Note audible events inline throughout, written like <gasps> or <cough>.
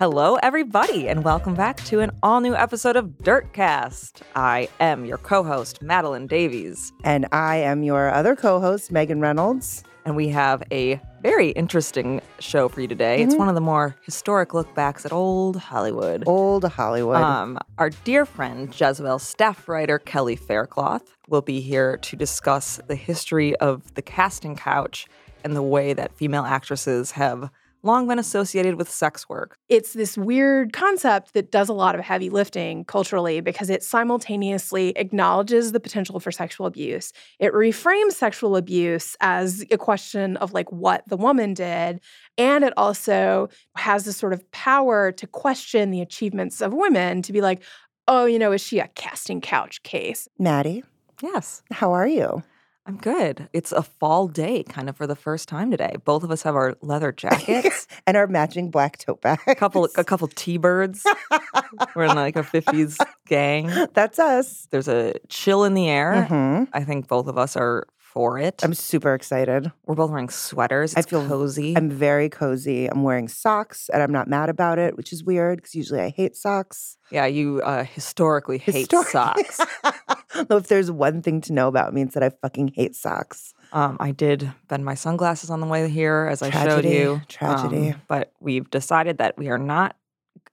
Hello, everybody, and welcome back to an all new episode of Dirtcast. I am your co host, Madeline Davies, And I am your other co host, Megan Reynolds. and we have a very interesting show for you today. It's one of the more historic look backs at old Hollywood. Old Hollywood. Um, our dear friend, Jezebel staff writer Kelly Faircloth, will be here to discuss the history of the casting couch and the way that female actresses have long been associated with sex work. it's this weird concept that does a lot of heavy lifting culturally because it simultaneously acknowledges the potential for sexual abuse. It reframes sexual abuse as a question of like what the woman did. And it also has this sort of power to question the achievements of women to be like, oh, you know, is she a casting couch case? Maddie, Yes, how are you? I'm good. It's a fall day kind of for the first time today. Both of us have our leather jackets. <laughs> And our matching black tote bag. a couple a couple T-birds. <laughs> We're in like a 50s gang. That's us. There's a chill in the air. hmm I think both of us are for it. I'm super excited. We're both wearing sweaters. I feel- cozy. I'm very cozy. I'm wearing socks and I'm not mad about it, which is weird because usually I hate socks. yeah, you uh, historically hate Histori- socks. <laughs> If there's one thing to know about me, it's that I fucking hate socks. Um, I did bend my sunglasses on the way here, as I showed you. tragedy. Um, but we've decided that we are not.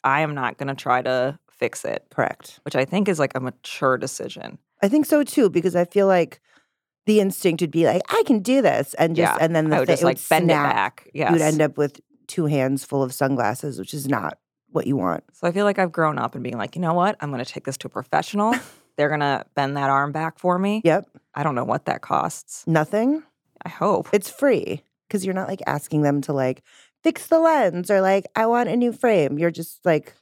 I am not going to try to fix it, Correct. which I think is like a mature decision. I think so too, because I feel like the instinct would be like, I can do this. And just yeah, and then the I would just it like bend snap. it back. Yes. You'd end up with two hands full of sunglasses, which is not what you want. So I feel like I've grown up and being like, you know what? I'm going to take this to a professional. <laughs> They're going to bend that arm back for me. Yep. I don't know what that costs. Nothing. I hope. It's free because you're not like asking them to like fix the lens or like, I want a new frame. You're just like,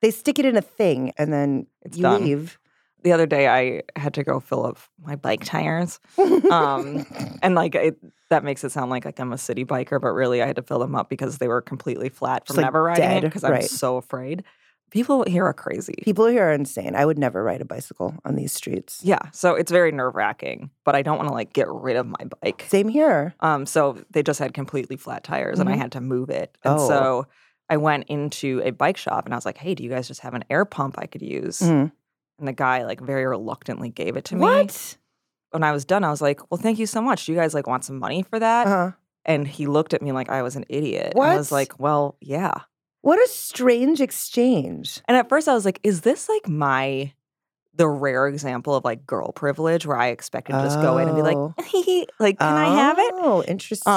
they stick it in a thing and then It's you done. leave. the other day I had to go fill up my bike tires. Um, <laughs> and like it, that makes it sound like, like I'm a city biker, but really I had to fill them up because they were completely flat from like, never riding it because I'm right. so afraid. People here are crazy. People here are insane. I would never ride a bicycle on these streets. yeah, so it's very nerve wracking, but I don't want to like get rid of my bike. Same here. Um, so they just had completely flat tires, and I Mhm. had to move it. And Oh. so I went into a bike shop, and I was like, "Hey, do you guys just have an air pump I could use?" Mhm. And the guy like very reluctantly gave it to me. What? When I was done, I was like, "Well, thank you so much. Do you guys like want some money for that?" Uh-huh. And he looked at me like I was an idiot. And I was like, "Well, yeah." What a strange exchange. And at first, I was like, "Is this like my?" The rare example of like girl privilege where I expected to just go in and be like, Oh. like, can I have it? Oh, interesting.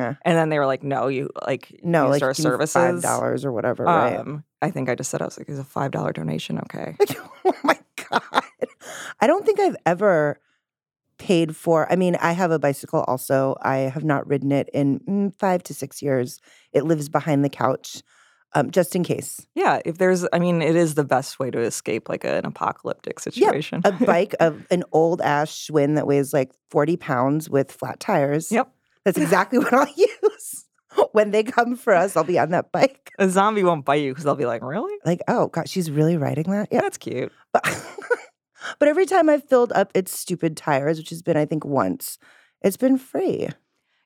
Um, And then they were like, no, you like no, like our services. five dollars or whatever, right? Um, I think I just said I was like, "Is a five dollar donation okay?" <laughs> oh my god! I don't think I've ever paid for. I mean, I have a bicycle. Also, I have not ridden it in mm, five to six years. It lives behind the couch, um, just in case. Yeah, if there's, I mean, it is the best way to escape like an apocalyptic situation. A <laughs> bike of an old ass Schwinn that weighs like forty pounds with flat tires. Yep. That's exactly <laughs> what I'll use. <laughs> When they come for us, I'll be on that bike. a zombie won't bite you because they'll be like, "Really? Like, oh god, she's really riding that? Yeah. That's cute." But, but every time I've filled up its stupid tires, which has been, I think, once, it's been free.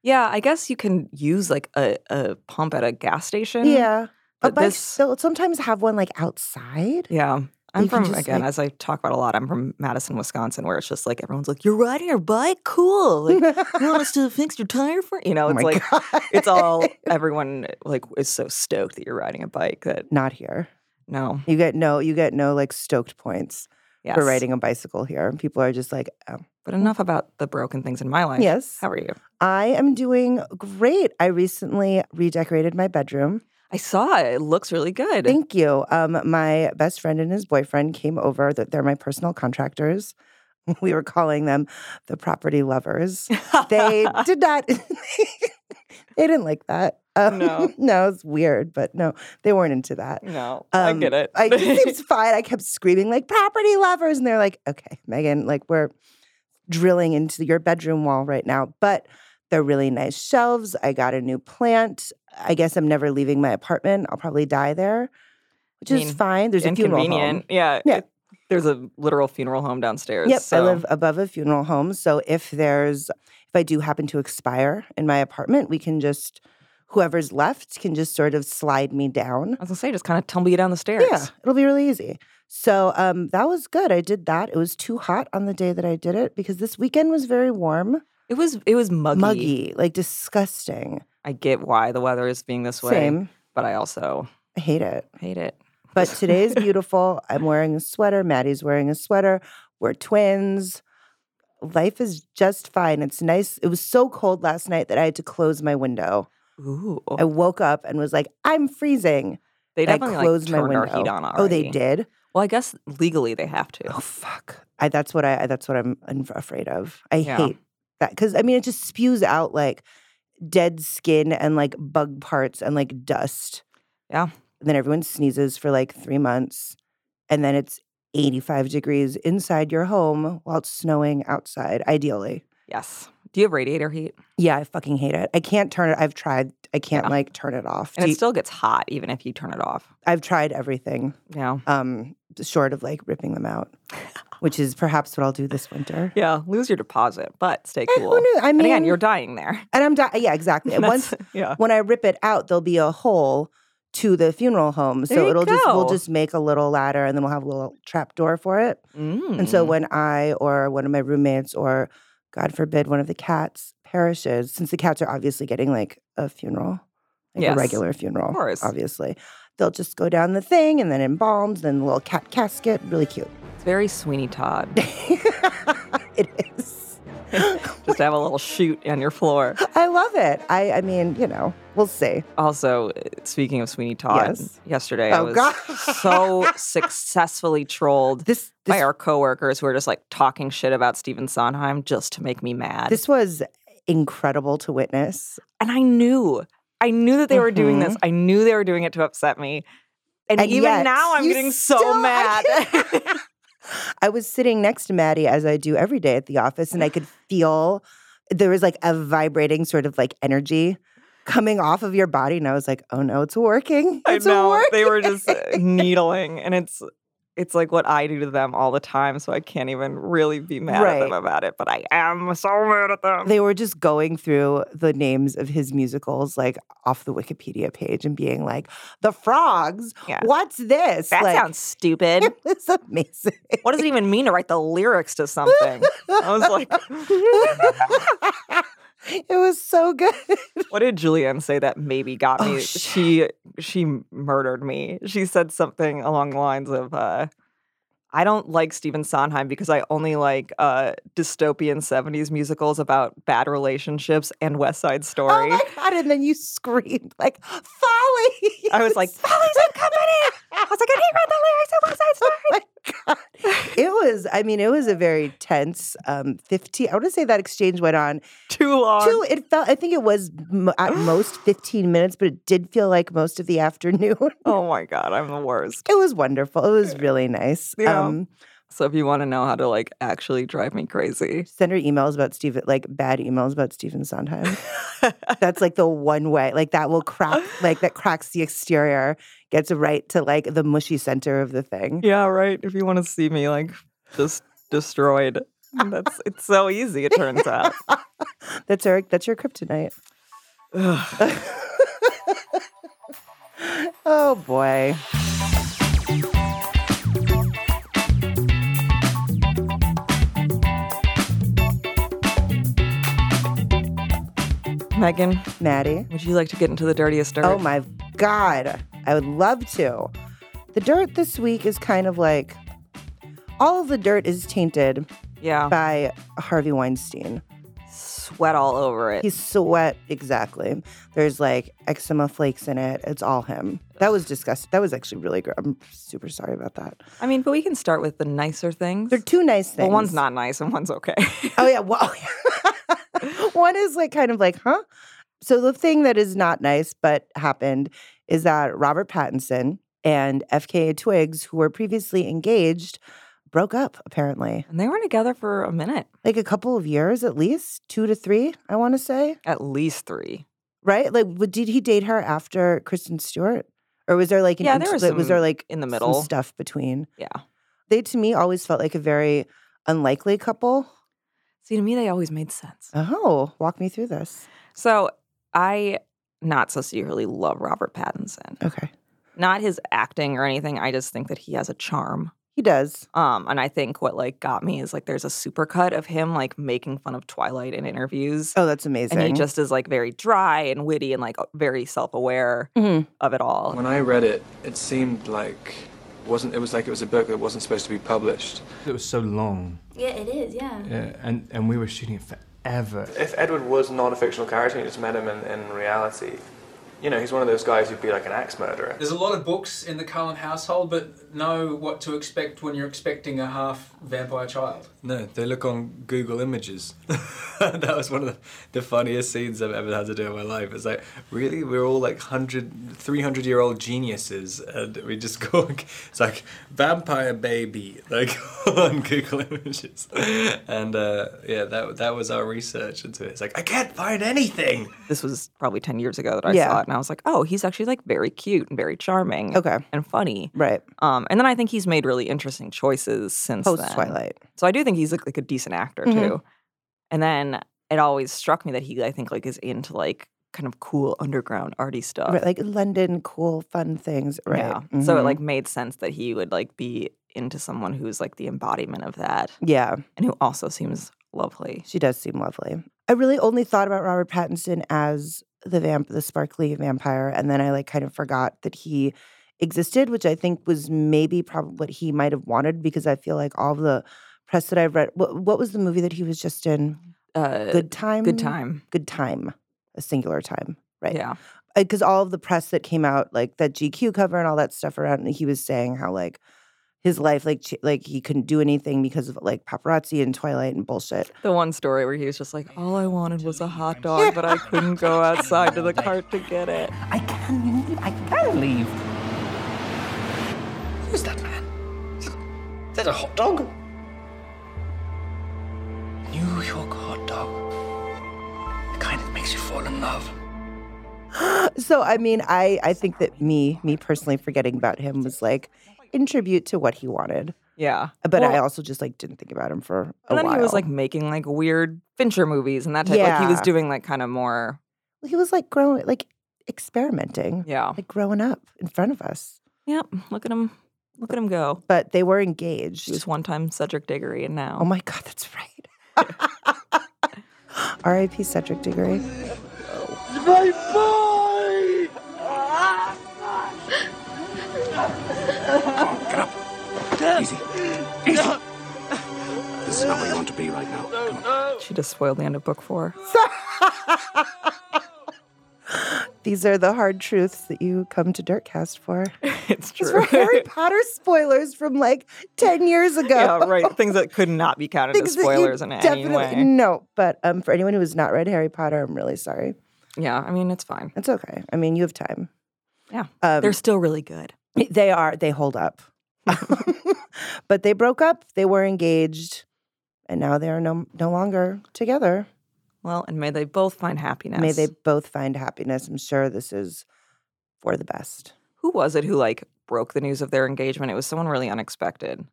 Yeah, I guess you can use like a, a pump at a gas station. Yeah. A but bike this- still sometimes have one like outside. yeah. I'm from just, again, like- as I talk about a lot. I'm from Madison, Wisconsin, where it's just like everyone's like, "You're riding your bike, cool. Like, <laughs> you want us to fix your tire for?" You know, oh it's my like God. <laughs> it's all everyone like is so stoked that you're riding a bike that not here. no, You get no, you get no like stoked points yes. for riding a bicycle here. People are just like, oh. But enough about the broken things in my life. Yes. How are you? I am doing great. I recently redecorated my bedroom. I saw it. It looks really good. Thank you. Um, my best friend and his boyfriend came over. They're, they're my personal contractors. <laughs> We were calling them the property lovers. They <laughs> did not. <laughs> they didn't like that. Um, No. no, it's weird, but no, they weren't into that. no, I Um, get it. I, it seems fine. I kept screaming like property lovers, and they're like, "Okay, Megan, like we're drilling into your bedroom wall right now." But they're really nice shelves. I got a new plant. I guess I'm never leaving my apartment. I'll probably die there, which I is fine. There's a funeral home. Inconvenient. Yeah. Yeah. there's a literal funeral home downstairs. Yep, so- I live above a funeral home. So if there's if I do happen to expire in my apartment, we can just whoever's left can just sort of slide me down. I was gonna say, just kind of tumble you down the stairs. Yeah, it'll be really easy. So um, that was good. I did that. It was too hot on the day that I did it because this weekend was very warm, It was it was muggy. muggy, like disgusting. I get why the weather is being this way, Same. but I also I hate it. hate it. But today's <laughs> beautiful. I'm wearing a sweater. Maddie's wearing a sweater. We're twins. Life is just fine. It's nice. It was so cold last night that I had to close my window. Ooh, I woke up and was like, I'm freezing. they And I definitely closed like, my turned window. our heat on already. Oh, they did. Well, I guess legally they have to. Oh fuck! I that's what I that's what I'm afraid of. I Yeah. hate that because I mean it just spews out like dead skin and like bug parts and like dust. Yeah. And then everyone sneezes for like three months, and then it's 85 degrees inside your home while it's snowing outside. Ideally, Yes. Do you have radiator heat? yeah, I fucking hate it. I can't turn it. I've tried. I can't Yeah. like turn it off. And Do it you- still gets hot even if you turn it off. I've tried everything. Yeah. Um, short of like ripping them out, <laughs> which is perhaps what I'll do this winter. Yeah. Lose your deposit, but stay cool. Who knew? I mean, and again, you're dying there. and I'm di- yeah, exactly. <laughs> Once yeah. when I rip it out, there'll be a hole to the funeral home. So it'll just we'll just make a little ladder and then we'll have a little trap door for it. And so Mm. when I or one of my roommates or God forbid one of the cats perishes, since the cats are obviously getting like a funeral, like Yes, a regular funeral, of course. obviously. They'll just go down the thing and then embalmed, then the little cat casket. Really cute. it's very Sweeney Todd. <laughs> it is. <laughs> just have a little shoot on your floor. I love it. I I mean, you know, we'll see. Also, uh, speaking of Sweeney Todd, Yes. yesterday I Oh, was God. so successfully trolled <laughs> This by this our coworkers who were just like talking shit about Stephen Sondheim just to make me mad. this was incredible to witness. and I knew, I knew that they were doing this. Mhm. I knew they were doing it to upset me. And, And even yet now, I'm getting so still- I mad. can't- <laughs> <laughs> I was sitting next to Maddie as I do every day at the office, and I could feel there was like a vibrating sort of like energy coming off of your body, and I was like, "Oh no, it's working! I It's know working!" they were just uh, <laughs> needling, and it's it's like what I do to them all the time. So I can't even really be mad at them about it. But I am so mad at them. They were just going through the names of his musicals, like off the Wikipedia page, and being like, "The Frogs, Yeah. what's this?" that like, sounds stupid. <laughs> It was amazing. What does it even mean to write the lyrics to something? I was like, <laughs> <laughs> it was so good. <laughs> what did Julianne say that maybe got Oh, me? shit. she she murdered me. She said something along the lines of, uh, "I don't like Stephen Sondheim because I only like uh, dystopian '70s musicals about bad relationships and West Side Story. Oh Story." my god! And then you screamed like "Folly!" <laughs> I was like, "Follies and Company." I was like, "I can't read the lyrics of West Side Story." Oh my god! It was. I mean, it was a very tense. Um, fifteen. I want to say that exchange went on Too long. Too. It felt. I think it was m- at <gasps> most fifteen minutes, but it did feel like most of the afternoon. Oh my god, I'm the worst. It was wonderful. It was really nice. Yeah. Um, So if you want to know how to like actually drive me crazy, send her emails about Stephen, like bad emails about Stephen Sondheim. That's like <laughs> the one way. Like that will crack. Like that cracks the exterior, gets right to like the mushy center of the thing. yeah, right. If you want to see me like just destroyed, <laughs> that's it's so easy. It turns out. That's Eric. That's your kryptonite. <laughs> Oh boy. Megan, Maddie. would you like to get into the dirtiest dirt? Oh my God. I would love to. The dirt this week is kind of like all of the dirt is tainted yeah, by Harvey Weinstein. sweat all over it. He's sweat, exactly. There's like eczema flakes in it. It's all him. That was disgusting. That was actually really gross. I'm super sorry about that. I mean, but we can start with the nicer things. They're two nice things. well, one's not nice and one's okay. Oh yeah, well, <laughs> <laughs> <laughs> one is like kind of like, huh? So the thing that is not nice but happened is that Robert Pattinson and FKA Twigs, who were previously engaged, broke up apparently. and they were together for a minute, Like a couple of years at least, two to three, I want to say. at least three. Right? Like, did he date her after Kristen Stewart, or was there like an Yeah, there was was there like in the some middle. stuff between? Yeah. They to me always felt like a very unlikely couple. See, to me, they always made sense. Oh, walk me through this. So I not so secretly love Robert Pattinson. Okay. Not his acting or anything. I just think that he has a charm. He does. Um, and I think what like got me is like there's a supercut of him like making fun of Twilight in interviews. Oh, that's amazing. and he just is like very dry and witty and like very self-aware Mhm. of it all. When I read it, it seemed like it wasn't it was like it was a book that wasn't supposed to be published. It was so long, Yeah, it is, yeah. yeah, and, and we were shooting it forever. If Edward was not a fictional character, and you just met him in, in reality, you know, he's one of those guys who'd be like an axe murderer. There's a lot of books in the Cullen household, but know what to expect when you're expecting a half vampire child. No, they look on Google Images. <laughs> that was one of the, the funniest scenes I've ever had to do in my life. It's like, really? We're all like 100, 300 year old geniuses, and we just go, <laughs> it's like, vampire baby, like <laughs> on Google Images. And uh, yeah, that, that was our research into it. It's like, I can't find anything. this was probably 10 years ago that I Yeah. saw it and I was like, "Oh, he's actually like very cute and very charming Okay. and funny." Right. Um, and then I think he's made really interesting choices since Post then. Twilight. So I do think he's like, like a decent actor Mhm. too. And then it always struck me that he I think like is into like kind of cool underground arty stuff. Right. Like London, cool, fun things. Right. Yeah. So it Mhm. like made sense that he would like be into someone who's like the embodiment of that Yeah. and who also seems lovely. She does seem lovely. I really only thought about Robert Pattinson as the vamp, the sparkly vampire, and then I like kind of forgot that he existed, which I think was maybe probably what he might have wanted because I feel like all the press that I've read. What, what was the movie that he was just in? Uh, Good time. Good time. Good time. A singular time. Right. Yeah. Because all of the press that came out, like that GQ cover and all that stuff around, he was saying how like his life, like ch- like he couldn't do anything because of like paparazzi and Twilight and bullshit. The one story where he was just like, all I wanted was a hot dog, but I couldn't go <laughs> outside to the cart to get it. I can, leave. I can leave. Who's that man? Is that a hot dog? New York hot dog. The kind that makes you fall in love. <gasps> So I mean, I I think that me me personally forgetting about him was like in tribute to what he wanted. Yeah. But I also just like didn't think about him for a And then while. he was like making like weird Fincher movies and that type. Of like he was doing like kind of more, he was like growing like experimenting, yeah. like growing up in front of us. Yep. Look at him. Look at him go. But they were engaged. He was one time Cedric Diggory and now. oh my god, that's right. <laughs> R.I.P. Cedric Diggory. Easy. Easy. This is not where you want to be right now. Come on. She just spoiled the end of book four. <laughs> These are the hard truths that you come to Dirtcast for. <laughs> it's These true. were Harry Potter spoilers from like 10 years ago. yeah, right. Things that could not be counted as Things that you spoilers in any definitely- way. No, but um, for anyone who has not read Harry Potter, I'm really sorry. Yeah, I mean, it's fine. It's okay. I mean, you have time. Yeah. Um, They're still really good. they are. They hold up. <laughs> but they broke up. They were engaged, and now they are no no longer together. Well, and may they both find happiness. May they both find happiness. I'm sure this is for the best. Who was it who like broke the news of their engagement? It was someone really unexpected.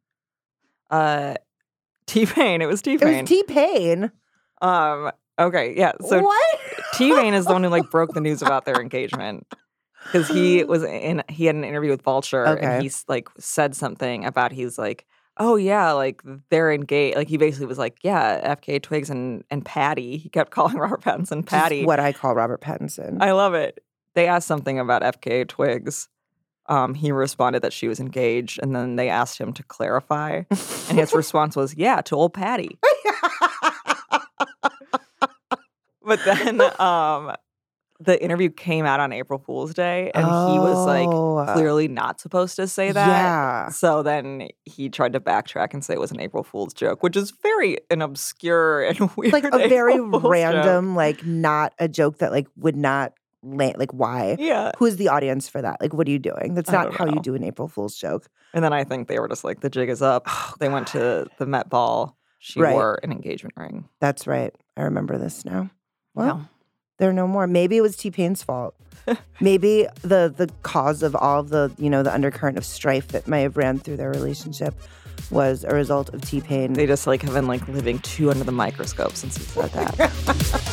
Uh, <laughs> T Pain. It was T Pain. It was T Pain. Um. Okay. Yeah. So what? T Pain is the one who like broke the <laughs> news about their engagement because he <gasps> was in. He had an interview with Vulture, Okay. and he s- like said something about he's like, oh yeah, like they're engaged. Like he basically was like, yeah, FK Twigs and and Patty. He kept <laughs> calling Robert Pattinson Just Patty. what I call Robert Pattinson. I love it. They asked something about FK Twigs. Um, he responded that she was engaged, and then they asked him to clarify, and his <laughs> response was, "Yeah, to old Patty." <laughs> but then, um, the interview came out on April Fool's Day, and he was like Oh, clearly not supposed to say that. Yeah. So then he tried to backtrack and say it was an April Fool's joke, which is very an obscure and <laughs> weird. like a very April Fool's joke. random, like not a joke that like would not land. Like why? Yeah. Who's the audience for that? Like, what are you doing? That's not how you do an April Fool's joke. And then I think they were just like, the jig is up. Oh, they went to the Met Ball. She Right. wore an engagement ring. That's right. I remember this now. Well, Yeah. They're no more. Maybe it was T Pain's fault. Maybe the the cause of all of the you know the undercurrent of strife that may have ran through their relationship was a result of T Pain. They just like have been like living two under the microscope since he said that. <laughs>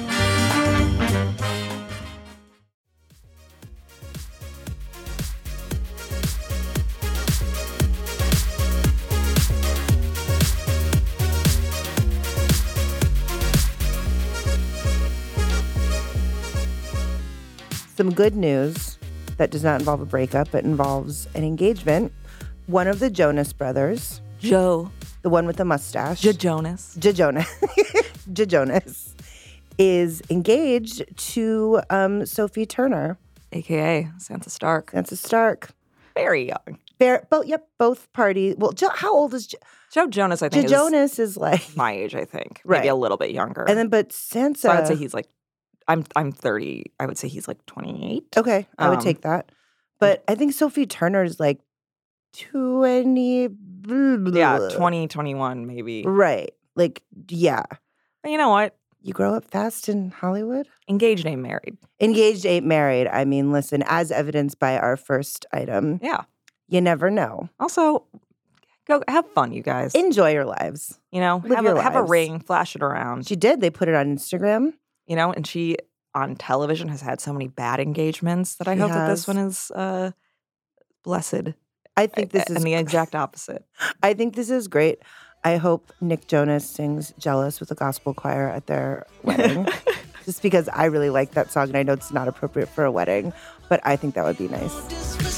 Some good news that does not involve a breakup, but involves an engagement. One of the Jonas brothers, Joe the one with the mustache, J- Jonas. J- Jonas, <laughs> J- Jonas, is engaged to um, Sophie Turner, aka Sansa Stark. Sansa Stark. Very young. Bear, both, yep, both parties. Well, jo- how old is J- Joe Jonas, I think, is Jonas? Is like, my age, I think. Right. Maybe a little bit younger. and then but Sansa. so I would say he's like I'm I'm 30. I would say he's like 28. okay. I would um, take that, but I think Sophie Turner is like twenty. Yeah, 20, 21 maybe. Right. Like, yeah. But you know what? You grow up fast in Hollywood. Engaged ain't married. Engaged, ain't married. I mean, listen, as evidenced by our first item, Yeah. you never know. Also, go have fun, you guys. Enjoy your lives. you know, have, a, have a ring, flash it around. She did. They put it on Instagram. You know, and she on television has had so many bad engagements that I She hope that this one is uh blessed. I think this A- is and the exact opposite. I think this is great. I hope Nick Jonas sings Jealous with the gospel choir at their wedding. <laughs> Just because I really like that song and I know it's not appropriate for a wedding, but I think that would be nice.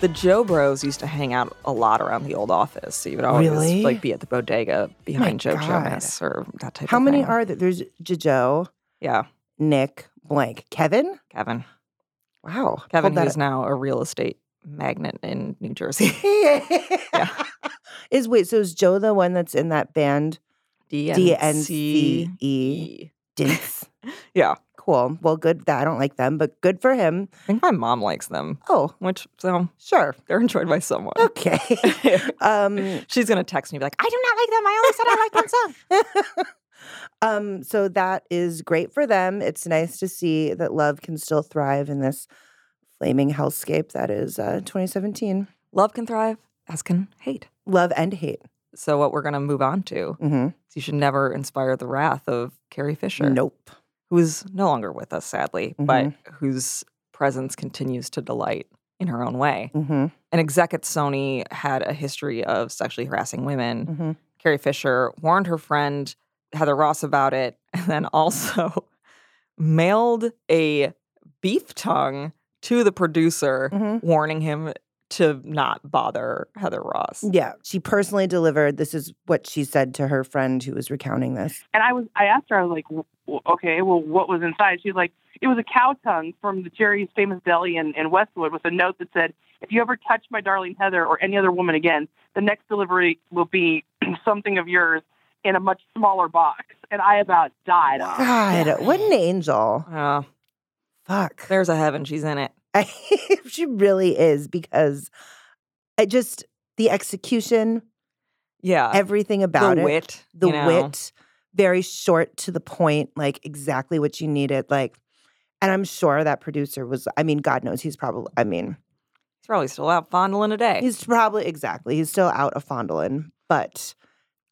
The Joe Bros used to hang out a lot around the old office. So you would always Really? like be at the bodega behind Joe God. Jonas or that type of thing. How of many thing. are there? There's JoJo, Yeah, Nick, blank, Kevin. Kevin. Wow, Kevin, who's now a real estate magnate in New Jersey. <laughs> yeah. Is wait, so is Joe the one that's in that band DNC. DNCE? <laughs> Dints. Yeah, Cool. Well, good. That I don't like them, but good for him. I think my mom likes them, Oh, which so sure. they're enjoyed by someone. Okay. <laughs> um, She's gonna text me be like, I do not like them. I only said I liked one song. <laughs> um, so that is great for them. It's nice to see that love can still thrive in this flaming hellscape that is uh, 2017. Love can thrive, as can hate. Love and hate. So what we're gonna move on to hmm is you should never inspire the wrath of Carrie Fisher, Nope. Who's no longer with us, sadly, but whose presence continues to delight in her own way. hmm An exec at Sony had a history of sexually harassing women. hmm Carrie Fisher warned her friend Heather Ross about it, <laughs> and then also mailed a beef tongue to the producer, hmm warning him to not bother Heather Ross. Yeah. She personally delivered. This is what she said to her friend who was recounting this. And I was, I asked her, I was like, w- w- okay, well, what was inside? She's like, it was a cow tongue from the Jerry's famous deli in, in Westwood with a note that said, if you ever touch my darling Heather or any other woman again, the next delivery will be <clears throat> something of yours in a much smaller box. And I about died. God, what an <sighs> angel. Uh, Fuck. there's a heaven. She's in it. <laughs> she really is because I just, the execution, Yeah. everything about the it. wit. the you know? wit, very short to the point, like exactly what you needed. Like, and I'm sure that producer was, I mean, God knows he's probably, I mean, He's probably still out fondling a day. he's probably, exactly, he's still out of fondling, but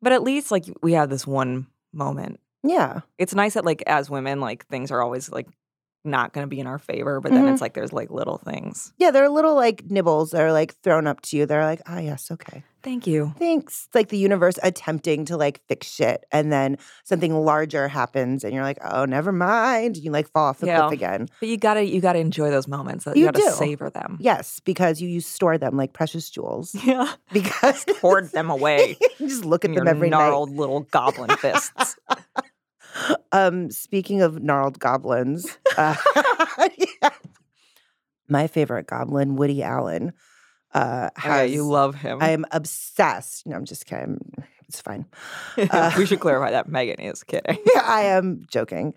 but at least like we have this one moment. yeah, It's nice that like as women, like things are always like not going to be in our favor, but then Mhm. it's like there's like little things. yeah, there are little like nibbles that are like thrown up to you. They're like, ah, yes, okay. Thank you. Thanks. It's like the universe attempting to like fix shit. And then something larger happens and you're like, oh, never mind. You like fall off the Yeah. cliff again. But you gotta you gotta enjoy those moments. You, You gotta do. savor them. Yes, because you, you store them like precious jewels. Yeah. <laughs> Because Hoard them away. <laughs> you just look at them every night. gnarled little goblin fists. <laughs> Um, speaking of gnarled goblins, uh, <laughs> yeah. my favorite goblin, Woody Allen, uh, Oh, yeah, you love him. I am obsessed. No, I'm just kidding. It's fine. <laughs> Uh, we should clarify that <laughs> Megan is kidding. I am joking.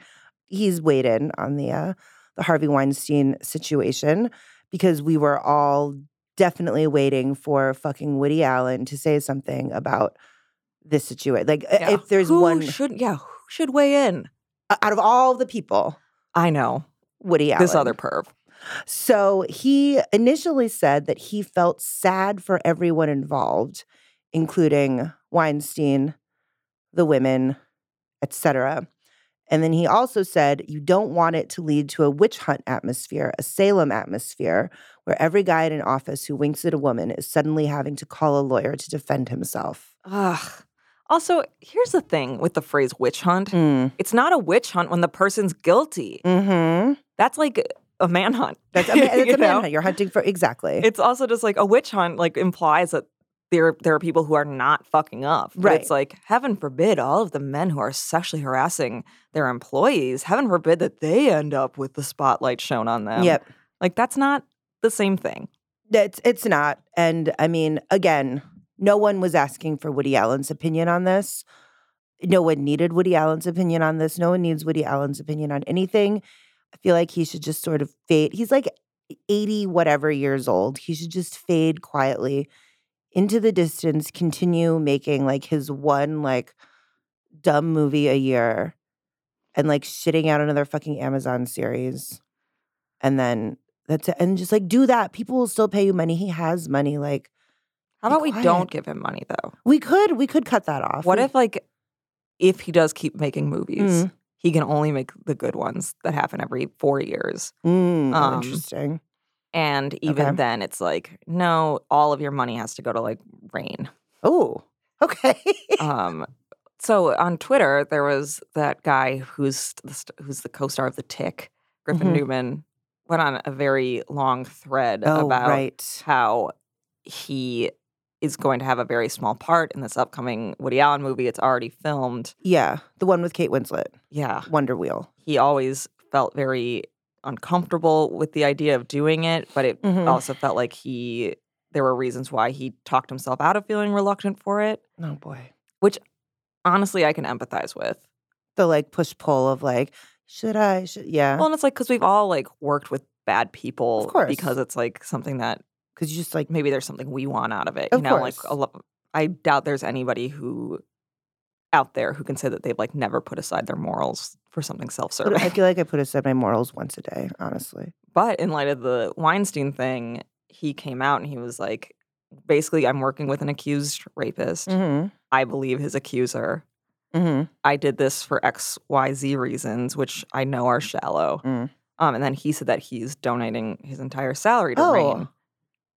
He's weighed in on the uh, the Harvey Weinstein situation because we were all definitely waiting for fucking Woody Allen to say something about this situation. Like, Yeah. if there's who one should yeah, should weigh in? Uh, out of all the people, I know. Woody Allen. This other perv. So he initially said that he felt sad for everyone involved, including Weinstein, the women, etc. And then he also said you don't want it to lead to a witch hunt atmosphere, a Salem atmosphere, where every guy in an office who winks at a woman is suddenly having to call a lawyer to defend himself. Ugh. Also, here's the thing with the phrase witch hunt. Mm. It's not a witch hunt when the person's guilty. Mm-hmm. That's like a manhunt. <laughs> That's <laughs> a, man, You a manhunt. You're hunting for exactly. It's also just like a witch hunt like implies that there there are people who are not fucking up. Right. It's like heaven forbid all of the men who are sexually harassing their employees, heaven forbid that they end up with the spotlight shown on them. Yep. Like that's not the same thing. It's it's not. And I mean, again, no one was asking for Woody Allen's opinion on this. No one needed Woody Allen's opinion on this. No one needs Woody Allen's opinion on anything. I feel like he should just sort of fade. He's like 80 whatever years old. He should just fade quietly into the distance, continue making like his one like dumb movie a year and like shitting out another fucking Amazon series. And then that's it. And just like do that. People will still pay you money. He has money. Like, How about we don't give him money though? we could, we could cut that off. What We- if like if he does keep making movies, Mm. he can only make the good ones that happen every four years. Mm, um, interesting. And even Okay. then it's like, no, all of your money has to go to like RAINN. Oh, okay. um so on Twitter there was that guy who's the, st- who's the co-star of The Tick, Griffin Mhm. Newman, went on a very long thread oh, about right. how he is going to have a very small part in this upcoming Woody Allen movie. It's already filmed. Yeah, the one with Kate Winslet, Yeah. Wonder Wheel. He always felt very uncomfortable with the idea of doing it, but it Mhm. also felt like he there were reasons why he talked himself out of feeling reluctant for it, Oh boy, which honestly I can empathize with. the like push pull of like, should I? Should yeah? Well, and it's like because we've all like worked with bad people, course. because it's like something that Because you just like maybe there's something we want out of it. Of you know, like course. a lo- I doubt there's anybody who out there who can say that they've like never put aside their morals for something self-serving. I feel like I put aside my morals once a day, honestly. But in light of the Weinstein thing, he came out and he was like, basically, I'm working with an accused rapist. Mm-hmm. I believe his accuser. Mm-hmm. I did this for X, Y, Z reasons, which I know are shallow. Mm. Um, and then he said that he's donating his entire salary to Oh, RAINN.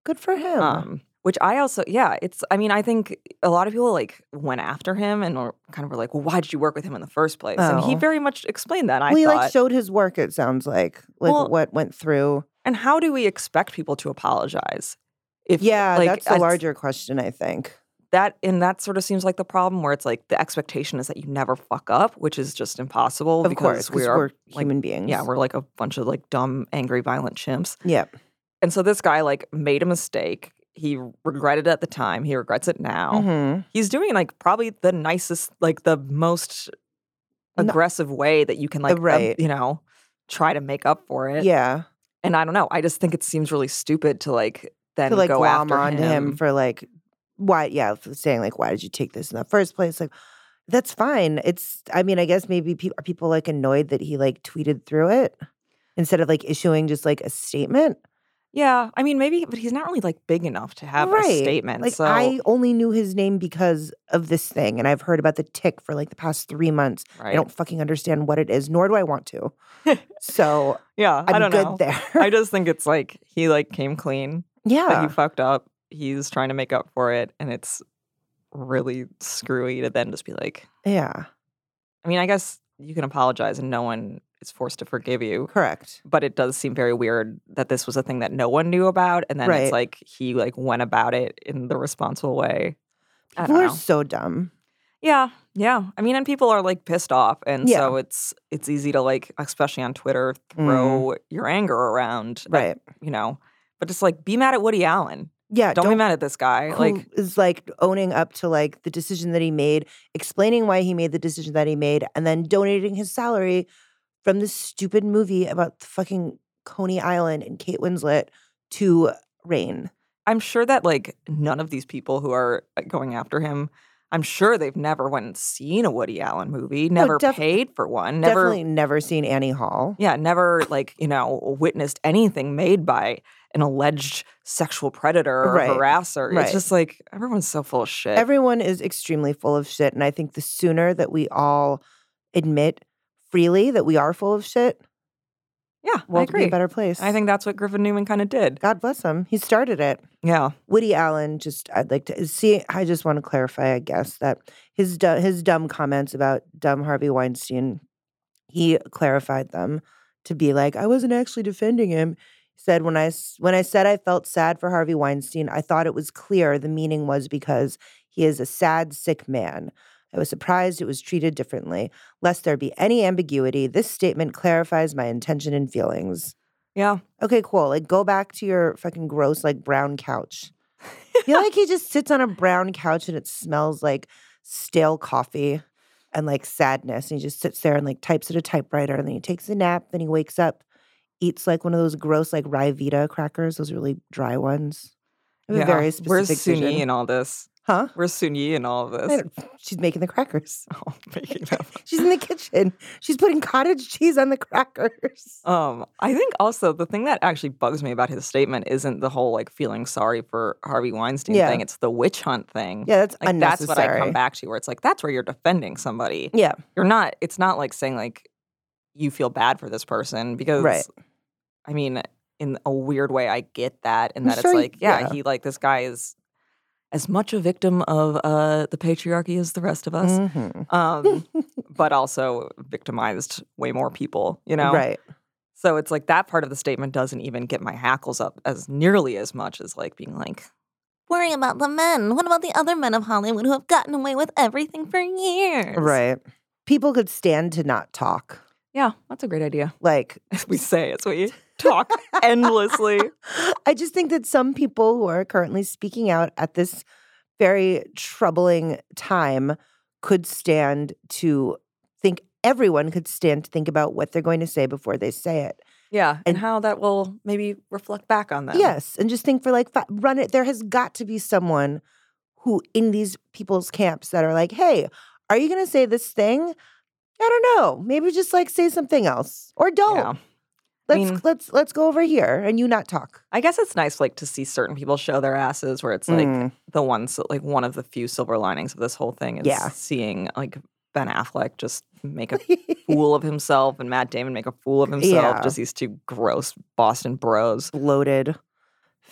Good for him. Um, which I also, yeah, it's. I mean, I think a lot of people like went after him and were kind of were like, "Well, why did you work with him in the first place?" And he Oh. very much explained that. I well, he thought. like showed his work. It sounds like like Well, what went through. and how do we expect people to apologize? If Yeah, like, that's a larger question. I think. that and that sort of seems like the problem where it's like the expectation is that you never fuck up, which is just impossible Of because course, we are we're like, human beings. yeah, we're like a bunch of like dumb, angry, violent chimps. Yep. And so this guy like made a mistake. He regretted it at the time. He regrets it now. Mm-hmm. He's doing like probably the nicest, like the most No- aggressive way that you can like, uh, right. you know, try to make up for it. Yeah. And I don't know. I just think it seems really stupid to like then to like go after onto him. for like why yeah saying like why did you take this in the first place like that's fine it's i mean i guess maybe pe- are people like annoyed that he like tweeted through it instead of like issuing just like a statement Yeah, I mean maybe, but he's not really like big enough to have a statement. like so i only knew his name because of this thing and i've heard about the tick for like the past three months i don't fucking understand what it is nor do i want to <laughs> so yeah, i'm I don't good know. there I <laughs> just think it's like he like came clean, yeah he fucked up. He's trying to make up for it, and it's really screwy to then just be like. yeah I mean, I guess you can apologize, and no one is forced to forgive you. correct But it does seem very weird that this was a thing that no one knew about, and then Right. it's like he like went about it in the responsible way. People are so dumb Yeah, Yeah, I mean, and people are like pissed off, and Yeah. so it's it's easy to like, especially on Twitter, throw your anger around, at, Mm. Right. You know, but just like be mad at Woody Allen. Yeah, Don't, be mad at this guy. Like, is like owning up to like the decision that he made, explaining why he made the decision that he made, and then donating his salary from this stupid movie about the fucking Coney Island and Kate Winslet to RAINN. I'm sure that like none of these people who are going after him, I'm sure they've never went and seen a Woody Allen movie, oh, never def- paid for one, never, Definitely never seen Annie Hall. yeah, never like you know witnessed anything made by an alleged sexual predator or Right, harasser. right. It's just like everyone's so full of shit. Everyone is extremely full of shit. And I think the sooner that we all admit freely that we are full of shit, yeah, I will be a better place. I think that's what Griffin Newman kind of did. God bless him. He started it. Yeah. Woody Allen, just I'd like to see. I just want to clarify, I guess, that his du- his dumb comments about dumb Harvey Weinstein, he clarified them to be like, I wasn't actually defending him. He said when I when I said I felt sad for Harvey Weinstein, I thought it was clear the meaning was because he is a sad, sick man. I was surprised it was treated differently. Lest there be any ambiguity, this statement clarifies my intention and feelings. Yeah. Okay, cool. Like go back to your fucking gross like brown couch. <laughs> feel like he just sits on a brown couch and it smells like stale coffee and like sadness. And he just sits there and like types at a typewriter and then he takes a nap, then he wakes up, eats like one of those gross like Ryvita crackers, those really dry ones. A very specific Where's Sun vision. Yi in all this? Huh? Where's Soon-Yi in all of this? She's making the crackers. <laughs> Oh, making them. <laughs> She's in the kitchen. She's putting cottage cheese on the crackers. <laughs> Um, I think also the thing that actually bugs me about his statement isn't the whole like feeling sorry for Harvey Weinstein Yeah. thing. It's the witch hunt thing. Yeah, that's like that's what I come back to, where it's like that's where you're defending somebody. Yeah. You're not. It's not like saying like you feel bad for this person because, Right. I mean, in a weird way, I get that, and that sure it's like, yeah, yeah. he like this guy is as much a victim of uh the patriarchy as the rest of us. Mhm. Um, <laughs> but also victimized way more people, you know? Right. So it's like that part of the statement doesn't even get my hackles up as nearly as much as like being like, Worrying about the men. What about the other men of Hollywood who have gotten away with everything for years? Right. People could stand to not talk. yeah, that's a great idea. Like As <laughs> we say, as we talk endlessly. <laughs> I just think that some people who are currently speaking out at this very troubling time could stand to think everyone could stand to think about what they're going to say before they say it. Yeah, and, And- how that will maybe reflect back on them. Yes, and just think for like run it there has got to be someone who in these people's camps that are like, "Hey, are you going to say this thing?" I don't know. Maybe just like say something else or don't. Yeah. Let's mean- let's let's go over here and you not talk. I guess it's nice like to see certain people show their asses where it's like Mm. the ones like one of the few silver linings of this whole thing is Yeah. seeing like Ben Affleck just make a <laughs> fool of himself and Matt Damon make a fool of himself. Yeah. Just these two gross Boston bros. bloated.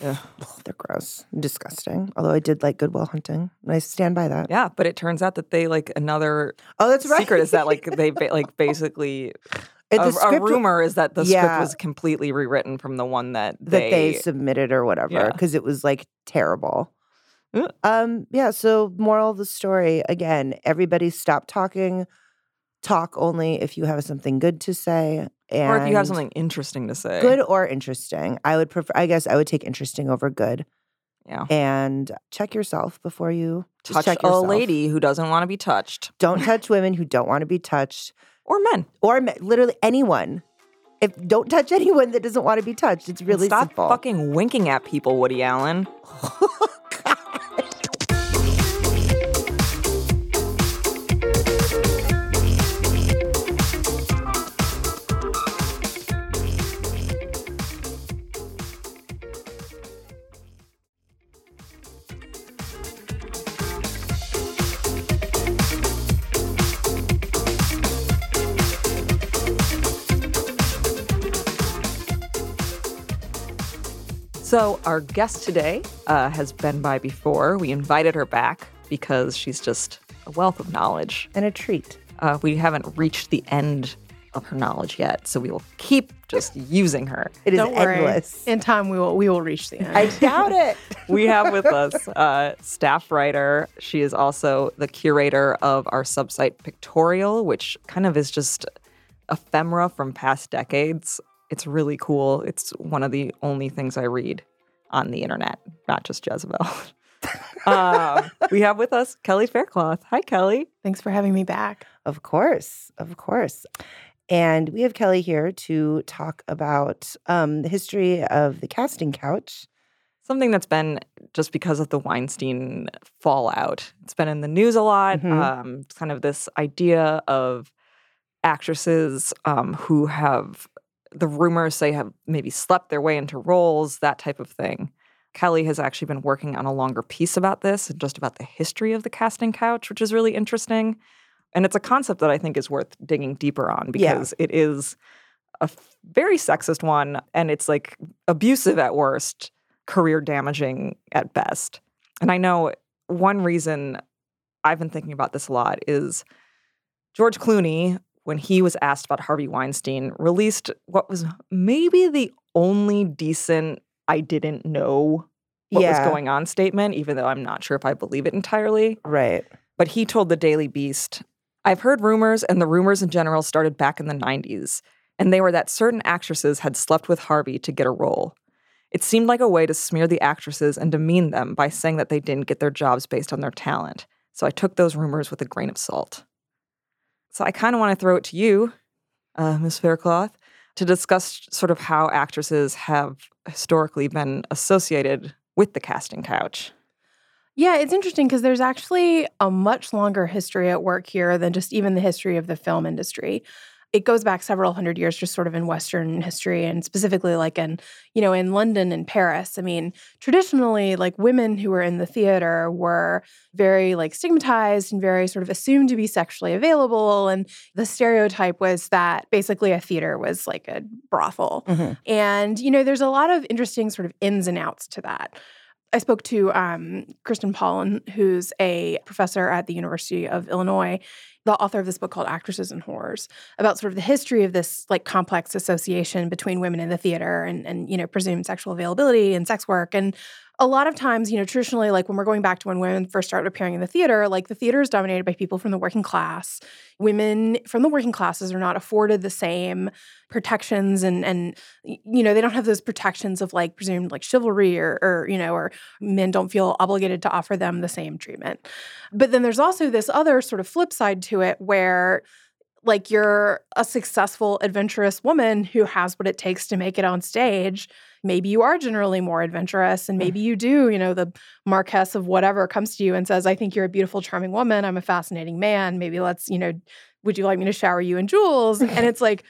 Yeah. <sighs> They're gross, disgusting. Although I did like Good Will Hunting, and I stand by that. Yeah, but it turns out that they like another Oh, that's right. secret is that like they ba- <laughs> like basically a, the a rumor is that the Yeah. script was completely rewritten from the one that that they, they, submitted or whatever Yeah. because it was like terrible. Yeah. Um, yeah. So, moral of the story again: everybody stop talking. Talk only if you have something good to say, and or if you have something interesting to say. good or interesting. I would prefer. I guess I would take interesting over good. Yeah. And check yourself before you Touch check a lady who doesn't want to be touched. Don't <laughs> touch women who don't want to be touched. Or men. or literally anyone. If don't touch <laughs> anyone that doesn't want to be touched, it's And really Stop simple. fucking winking at people, Woody Allen. <laughs> So, our guest today uh, has been by before. We invited her back because she's just a wealth of knowledge. and a treat. Uh, we haven't reached the end of her knowledge yet, so we will keep just using her. It is Don't worry. endless. In time, we will we will reach the end. I doubt it. <laughs> <laughs> we have with us a staff writer. She is also the curator of our subsite Pictorial, which kind of is just ephemera from past decades. It's really cool. It's one of the only things I read on the internet, not just Jezebel. <laughs> um, we have with us Kelly Faircloth. Hi, Kelly. Thanks for having me back. Of course, of course. And we have Kelly here to talk about um, the history of the casting couch. Something that's been just because of the Weinstein fallout. It's been in the news a lot. Mhm. Um, kind of this idea of actresses um, who have the rumors say have maybe slept their way into roles, that type of thing. Kelly has actually been working on a longer piece about this and just about the history of the casting couch, which is really interesting. And it's a concept that I think is worth digging deeper on Yeah. because it is a very sexist one and it's like abusive at worst, career damaging at best. And I know one reason I've been thinking about this a lot is George Clooney, when he was asked about Harvey Weinstein, released what was maybe the only decent I didn't know what Yeah. was going on statement, even though I'm not sure if I believe it entirely. Right. But he told the Daily Beast, I've heard rumors, and the rumors in general started back in the 90s, and they were that certain actresses had slept with Harvey to get a role. It seemed like a way to smear the actresses and demean them by saying that they didn't get their jobs based on their talent. So I took those rumors with a grain of salt. So I kind of want to throw it to you, uh, Ms. Faircloth, to discuss sort of how actresses have historically been associated with the casting couch. Yeah, it's interesting because there's actually a much longer history at work here than just even the history of the film industry. It goes back several hundred years, just sort of in Western history, and specifically like in, you know, in London and Paris. I mean, traditionally, like women who were in the theater were very like stigmatized and very sort of assumed to be sexually available. And the stereotype was that basically a theater was like a brothel. Mhm. And, you know, there's a lot of interesting sort of ins and outs to that. I spoke to um, Kirsten Pullen, who's a professor at the University of Illinois, the author of this book called Actresses and Whores, about sort of the history of this like complex association between women in the theater and and you know presumed sexual availability and sex work. And a lot of times, you know, traditionally, like when we're going back to when women first started appearing in the theater, like the theater is dominated by people from the working class. Women from the working classes are not afforded the same protections and and you know they don't have those protections of like presumed like chivalry or or you know or men don't feel obligated to offer them the same treatment but then there's also this other sort of flip side to it where like you're a successful adventurous woman who has what it takes to make it on stage. Maybe you are generally more adventurous and mm. maybe you do you know the marquess of whatever comes to you and says i think you're a beautiful charming woman. I'm a fascinating man. Maybe let's you know would you like me to shower you in jewels? And it's like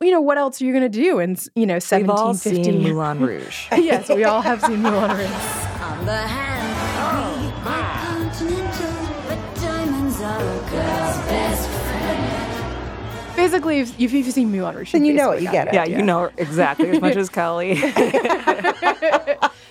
you know what else are you going to do in you know We've all 1750 seen <laughs> Moulin Rouge. <laughs> yes we all have seen moulin rouge. On the hand, we basically if, if you've seen moulin rouge Then you know it, you get it. Yeah, idea. you know exactly as much as Kelly. <laughs> <laughs>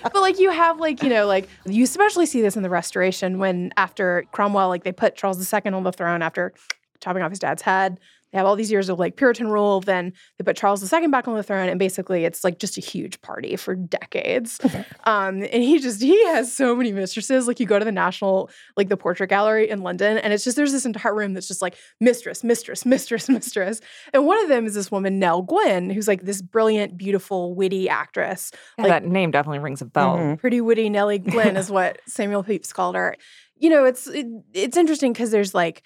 but like you have like you know like you especially see this in the restoration when after cromwell like they put charles ii on the throne after chopping off his dad's head they have all these years of like puritan rule then they put charles ii back on the throne and basically it's like just a huge party for decades um and he just he has so many mistresses like you go to the national like the portrait gallery in london and it's just there's this entire room that's just like mistress mistress <laughs> mistress mistress and one of them is this woman nell gwynn who's like this brilliant beautiful witty actress Yeah, that name definitely rings a bell. Mhm. pretty witty Nellie <laughs> Glynn is what Samuel Pepys called her. You know, it's it, it's interesting because there's like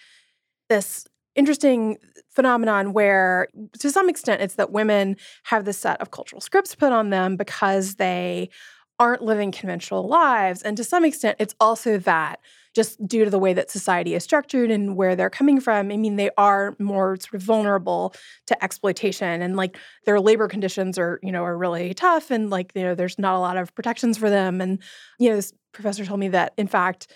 this interesting phenomenon where to some extent it's that women have this set of cultural scripts put on them because they aren't living conventional lives. And to some extent it's also that just due to the way that society is structured and where they're coming from i mean they are more sort of vulnerable to exploitation. And like their labor conditions are you know are really tough and like you know there's not a lot of protections for them. And you know this professor told me that in fact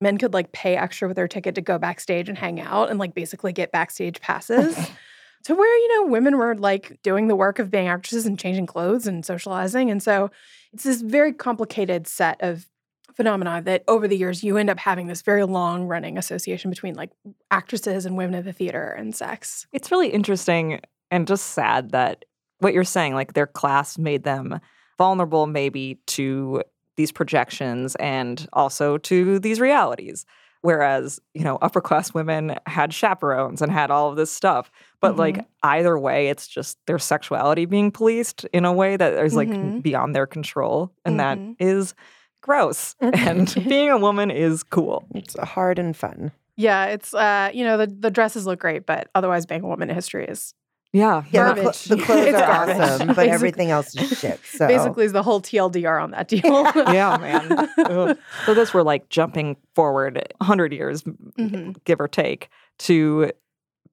men could like pay extra with their ticket to go backstage and hang out and like basically get backstage passes. <laughs> To where you know women were like doing the work of being actresses and changing clothes and socializing. And so it's this very complicated set of phenomena that over the years you end up having this very long running association between like actresses and women in the theater and sex. It's really interesting and just sad that what you're saying, like their class made them vulnerable maybe to these projections and also to these realities. Whereas, you know, upper class women had chaperones and had all of this stuff. But like either way, it's just their sexuality being policed in a way that is like Mhm. beyond their control. And that Mhm. is gross. <laughs> and <laughs> being a woman is cool. It's hard and fun. Yeah, it's uh, you know, the the dresses look great, but otherwise being a woman in history is Yeah. Yeah, the, cl- the clothes <laughs> It's are garbage. awesome, but Basic- everything else is shit. <laughs> So basically is the whole TLDR on that deal. <laughs> yeah, man. So this we're like jumping forward 100 years, Mhm. give or take, to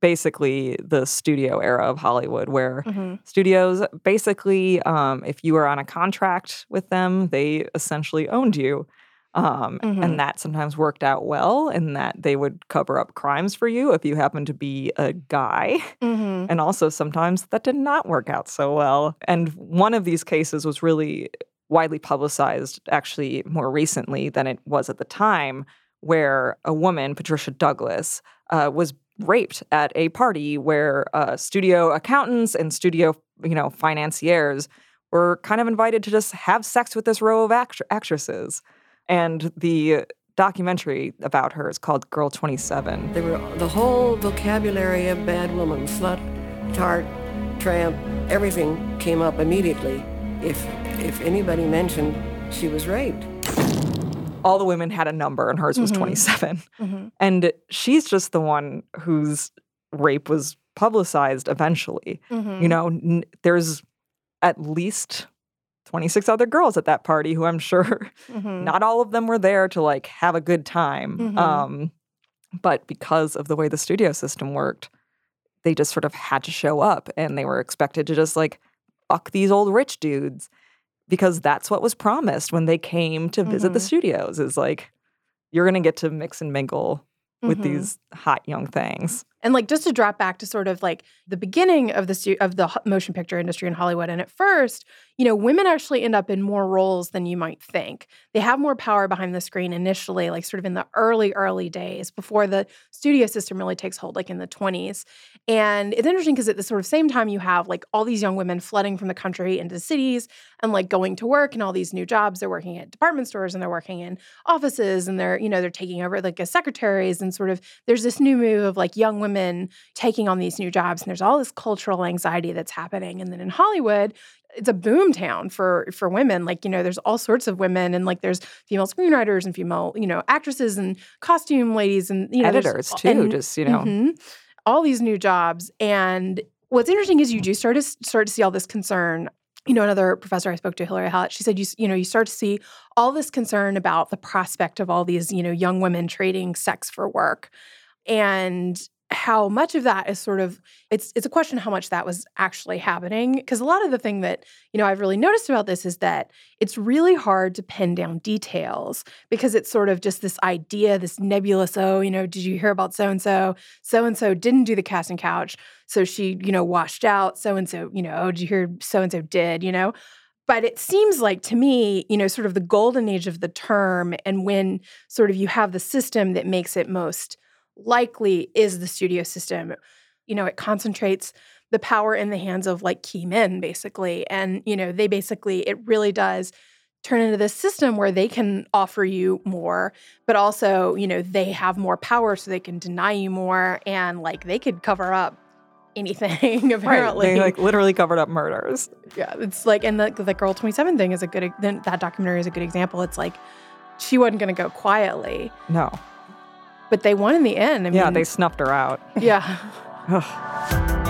basically the studio era of Hollywood, where Mhm. studios basically, um, if you were on a contract with them, they essentially owned you. Um, Mhm. And that sometimes worked out well, in that they would cover up crimes for you if you happened to be a guy. <laughs> Mhm. And also sometimes that did not work out so well. And one of these cases was really widely publicized, actually more recently than it was at the time, where a woman, Patricia Douglas, uh, was raped at a party where uh, studio accountants and studio, you know, financiers were kind of invited to just have sex with this row of act- actresses. And the documentary about her is called Girl 27. They were the whole vocabulary of bad woman, slut, tart, tramp, everything came up immediately if if anybody mentioned she was raped. all the women had a number and hers was Mhm. 27 Mhm. and she's just the one whose rape was publicized eventually Mhm. you know n- there's at least 26 other girls at that party who i'm <laughs> sure Mhm. not all of them were there to like have a good time Mhm. um but because of the way the studio system worked they just sort of had to show up and they were expected to just like fuck these old rich dudes because that's what was promised when they came to visit the Mhm. studios is like you're going to get to mix and mingle with Mhm. these hot young things And like just to drop back to sort of like the beginning of the of the motion picture industry in Hollywood, and at first, you know, women actually end up in more roles than you might think. They have more power behind the screen initially, like sort of in the early early days before the studio system really takes hold, like in the twenties. And it's interesting because at the sort of same time, you have like all these young women flooding from the country into cities and like going to work and all these new jobs. They're working at department stores and they're working in offices and they're you know they're taking over like as secretaries and sort of there's this new move of like young women taking on these new jobs and there's all this cultural anxiety that's happening. And then in hollywood it's a boom town for for women. Like you know there's all sorts of women and like there's female screenwriters and female you know actresses and costume ladies and you know editors too and- just you know. Mhm. all these new jobs. And what's interesting is you do start to start to see all this concern. You know another professor i spoke to hilary hallett she said you you know you start to see all this concern about the prospect of all these you know young women trading sex for work. And how much of that is sort of it's it's a question how much that was actually happening because a lot of the thing that you know I've really noticed about this is that it's really hard to pin down details because it's sort of just this idea this nebulous oh you know did you hear about so and so so and so didn't do the casting couch so she you know washed out. So and so you know oh did you hear so and so did you know? But it seems like to me, you know, sort of the golden age of the term, and when sort of you have the system that makes it most likely is the studio system. You know, it concentrates the power in the hands of like key men, basically. And, you know, they basically, it really does turn into this system where they can offer you more, but also, you know, they have more power so they can deny you more and like they could cover up anything apparently <laughs> right they like literally covered up murders yeah, it's like, and the, the girl 27 thing is a good, then that documentary is a good example. It's like, she wasn't going to go quietly, no but they won in the end. I yeah mean, they snuffed her out yeah. <laughs>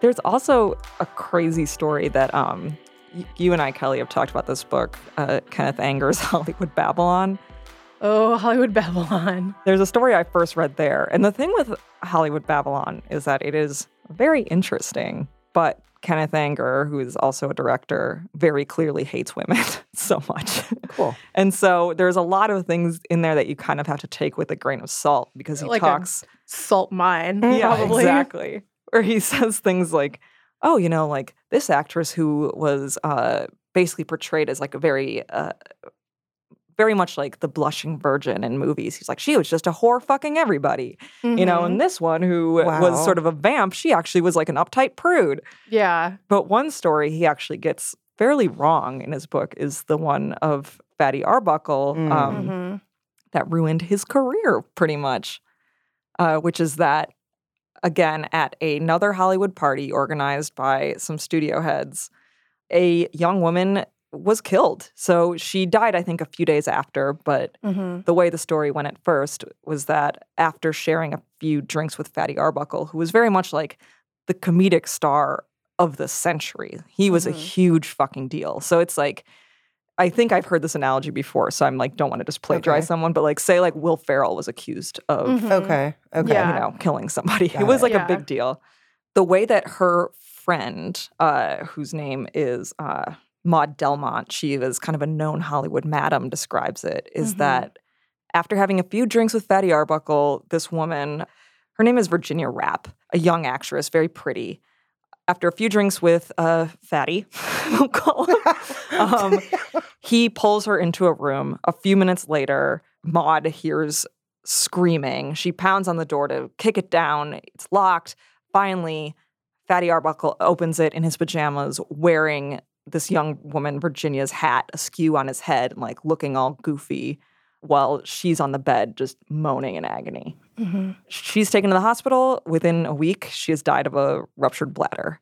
There's also a crazy story that um, you and I, Kelly, have talked about this book, uh, Kenneth Anger's <laughs> Hollywood Babylon. Oh, Hollywood Babylon. <laughs> There's a story I first read there. And the thing with Hollywood Babylon is that it is very interesting, but Kenneth Anger, who is also a director, very clearly hates women <laughs> so much. Cool. And so there's a lot of things in there that you kind of have to take with a grain of salt because he Like a talks salt mine, yeah, probably. exactly. Where he <laughs> says things like, "Oh, you know, like this actress who was uh, basically portrayed as like a very, uh, very much like the blushing virgin in movies. He's like, she was just a whore fucking everybody, you know. Mhm. And this one who was sort of a vamp, she actually was like an uptight prude. Yeah. But one story he actually gets fairly wrong in his book is the one of Fatty Arbuckle Mm. um, Mhm. that ruined his career pretty much, uh, which is that, again, at another Hollywood party organized by some studio heads, a young woman was killed. So she died, I think, a few days after, but Mhm. the way the story went at first was that after sharing a few drinks with Fatty Arbuckle, who was very much like the comedic star of the century, he was a Mhm. huge fucking deal. So it's like, I think I've heard this analogy before, so I'm like, don't want to just plagiarize Okay. someone, but like, say, like Will Ferrell was accused of, Mhm. Okay. Okay. Yeah. you know, killing somebody. Got it was like Yeah. a big deal. The way that her friend, uh, whose name is uh, Maud Delmont, she was kind of a known Hollywood madam, describes it, is Mhm. that after having a few drinks with Fatty Arbuckle, this woman, her name is Virginia Rappe, a young actress, very pretty. After a few drinks with uh, Fatty, <laughs> we'll call him, <laughs> um, he pulls her into a room. A few minutes later, Maud hears screaming. She pounds on the door to kick it down. It's locked. Finally, Fatty Arbuckle opens it in his pajamas, wearing this young woman, Virginia's hat, askew on his head, and like looking all goofy while she's on the bed just moaning in agony. Mhm. She's taken to the hospital. Within a week, she has died of a ruptured bladder.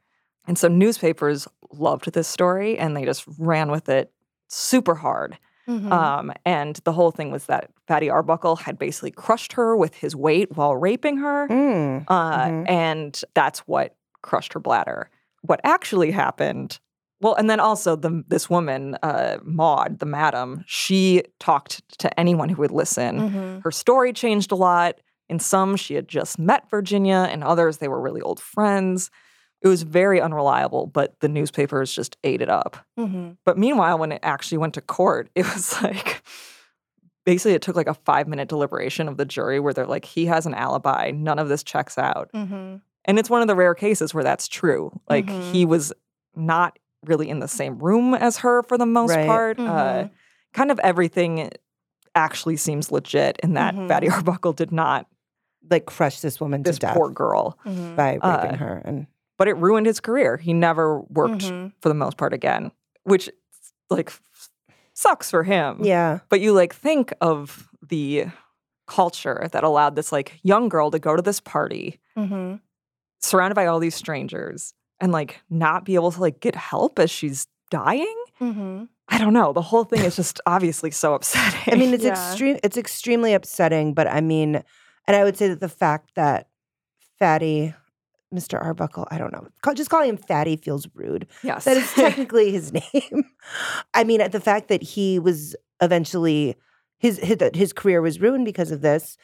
And so newspapers loved this story and they just ran with it super hard. Mhm. Um, and the whole thing was that Fatty Arbuckle had basically crushed her with his weight while raping her. Mm. Uh, Mhm. And that's what crushed her bladder. What actually happened, well, and then also the, this woman, uh, Maud, the madam, she talked to anyone who would listen. Mhm. Her story changed a lot. In some, she had just met Virginia. In others, they were really old friends. It was very unreliable, but the newspapers just ate it up. Mhm. But meanwhile, when it actually went to court, <laughs> it was like basically it took like a five minute deliberation of the jury where they're like, he has an alibi. None of this checks out. Mhm. And it's one of the rare cases where that's true. Like Mhm. he was not really in the same room as her for the most Right. part. Uh, Mhm. kind of everything actually seems legit in that. Fatty Arbuckle did not Like crush this woman this to death This poor girl. Mhm. by raping Uh, her and But it ruined his career. He never worked Mhm. for the most part again, which like sucks for him. yeah. But you like think of the culture that allowed this like young girl to go to this party Mhm. surrounded by all these strangers and like not be able to like get help as she's dying. Mhm. I don't know. The whole thing is just obviously so <laughs> upsetting. I mean, it's Yeah. extreme. It's extremely upsetting. But I mean, and I would say that the fact that Fatty, Mr. Arbuckle, I don't know, just calling him Fatty feels rude. yes. That is <laughs> technically his <laughs> name. I mean, the fact that he was eventually his his, his career was ruined because of this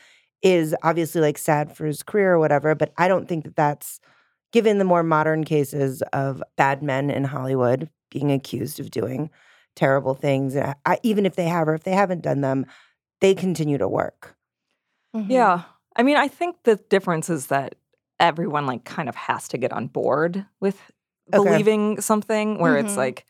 is obviously like sad for his career or whatever. But I don't think that that's given the more modern cases of bad men in Hollywood being accused of doing terrible things. I, I, even if they have or if they haven't done them, they continue to work. Mhm. yeah. I mean, I think the difference is that everyone like kind of has to get on board with Okay. believing something where it's Mhm. like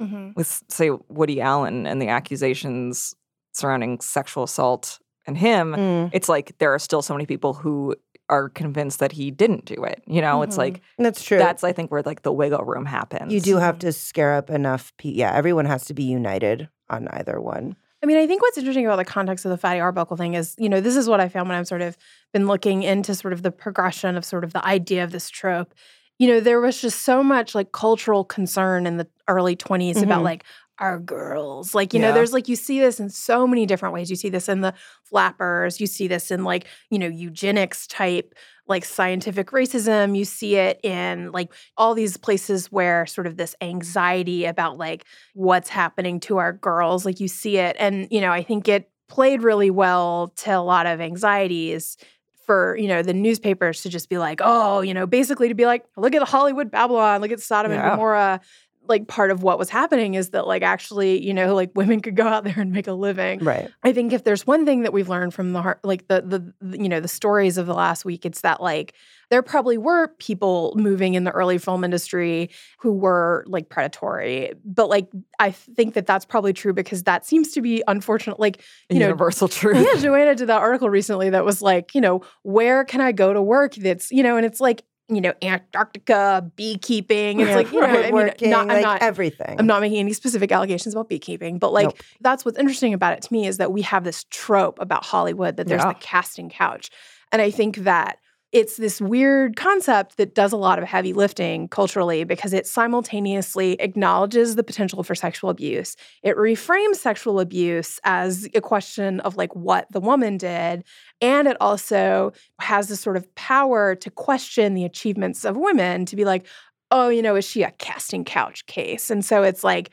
Mhm. with say Woody Allen and the accusations surrounding sexual assault and him, Mm. it's like there are still so many people who are convinced that he didn't do it. You know, it's Mhm. like That's true. that's I think where like the wiggle room happens. you do have to scare up enough. Pe- yeah, everyone has to be united on either one. I mean, I think what's interesting about the context of the Fatty Arbuckle thing is, you know, this is what I found when I've sort of been looking into sort of the progression of sort of the idea of this trope. You know, there was just so much like cultural concern in the early 20s about Mhm. like our girls. Like, you know, there's like you see this in so many different ways. You see this in the flappers, you see this in like, you know, eugenics type like scientific racism. You see it in like all these places where sort of this anxiety about like what's happening to our girls, like you see it. And, you know, I think it played really well to a lot of anxieties for you know the newspapers to just be like, oh, you know, basically to be like, look at Hollywood Babylon, look at Sodom and Gomorrah. Like part of what was happening is that like actually, you know, like <laughs> women could go out there and make a living. Right. I think if there's one thing that we've learned from the heart, like the, the the you know the stories of the last week, it's that like there probably were people moving in the early film industry who were like predatory, but like I think that that's probably true because that seems to be unfortunate. Like you know, Universal truth. yeah, Joanna did that article recently that was like, you know, where can I go to work? That's you know, and it's like you know Antarctica, beekeeping. It's like you know, I mean, Woodworking, not, I'm like not everything. I'm not making any specific allegations about beekeeping, but like Nope. that's what's interesting about it to me is that we have this trope about Hollywood that there's Yeah. the casting couch. And I think that it's this weird concept that does a lot of heavy lifting culturally because it simultaneously acknowledges the potential for sexual abuse. It reframes sexual abuse as a question of like what the woman did. And it also has this sort of power to question the achievements of women to be like, oh, you know, is she a casting couch case? And so it's like,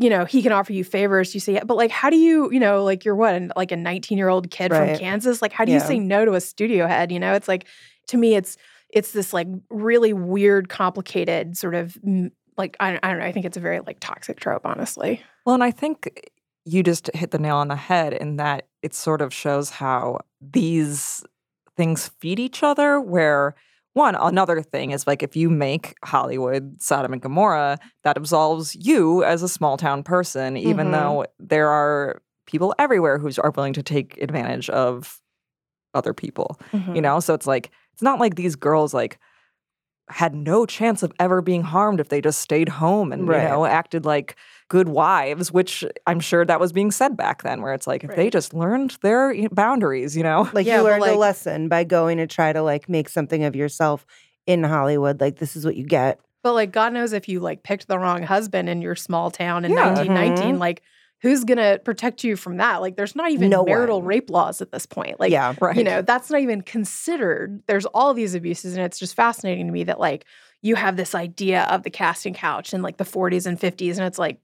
you know, he can offer you favors. You say, yeah, but like, how do you, you know, like you're what, like a 19 year old kid Right. from Kansas? Like, how do you say no to a studio head? You know, it's like, to me, it's, it's this like really weird, complicated sort of like, I, I don't know. I think it's a very like toxic trope, honestly. Well, and I think you just hit the nail on the head in that it sort of shows how these things feed each other. Where one, another thing is like if you make Hollywood Sodom and Gomorrah, that absolves you as a small town person, even Mhm. though there are people everywhere who are willing to take advantage of other people. Mm-hmm. You know, so it's like it's not like these girls like had no chance of ever being harmed if they just stayed home and Right. you know acted like good wives which i'm sure that was being said back then where it's like if they just learned their boundaries you know Like Yeah, you learned like- a lesson by going to try to like make something of yourself in Hollywood. Like this is what you get. But like, God knows if you like picked the wrong husband in your small town in Yeah. 1919, Mhm. like, who's gonna protect you from that? Like, there's not even No marital one. rape laws at this point. Like, yeah. right you know, that's not even considered. There's all these abuses, and it's just fascinating to me that like you have this idea of the casting couch in like the 40s and 50s, and it's like,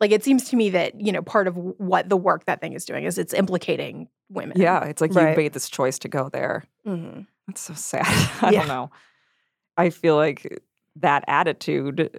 like it seems to me that you know part of what the work that thing is doing is it's implicating women. yeah it's like Right. you made this choice to go there Mhm. it's so sad <laughs> i Yeah. don't know i feel like that attitude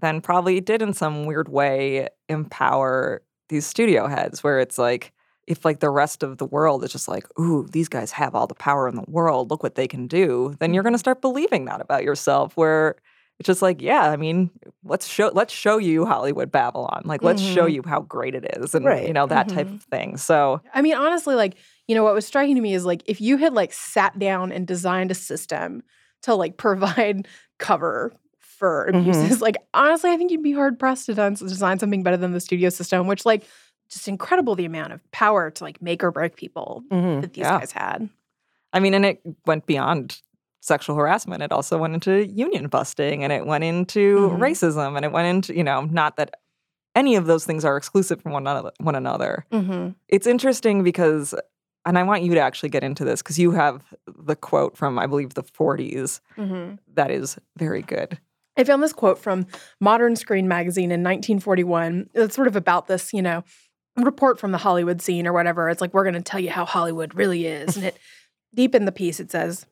then probably did in some weird way empower these studio heads where it's like if like the rest of the world is just like ooh these guys have all the power in the world look what they can do then you're going to start believing that about yourself where it's just like yeah i mean let's show let's show you hollywood babylon like let's show Mhm. you how great it is and Right. you know that type Mhm. of thing so I mean, honestly, like, you know, what was striking to me is like if you had like sat down and designed a system to like <laughs> provide cover for abuses, like honestly, I think you'd be hard pressed to design something better than the studio system, which like just incredible the amount of power to like make or break people Mhm. that these Yeah. guys had. I mean, and it went beyond sexual harassment. It also went into union busting and it went into Mhm. racism and it went into, you know, not that any of those things are exclusive from one another. One another. Mm-hmm. It's interesting because, and I want you to actually get into this because you have the quote from, I believe, the 40s Mm-hmm. that is very good. I found this quote from Modern Screen magazine in 1941. It's sort of about this, you know, report from the Hollywood scene or whatever. It's like, we're going to tell you how Hollywood really is. And it, deep in the piece, it says,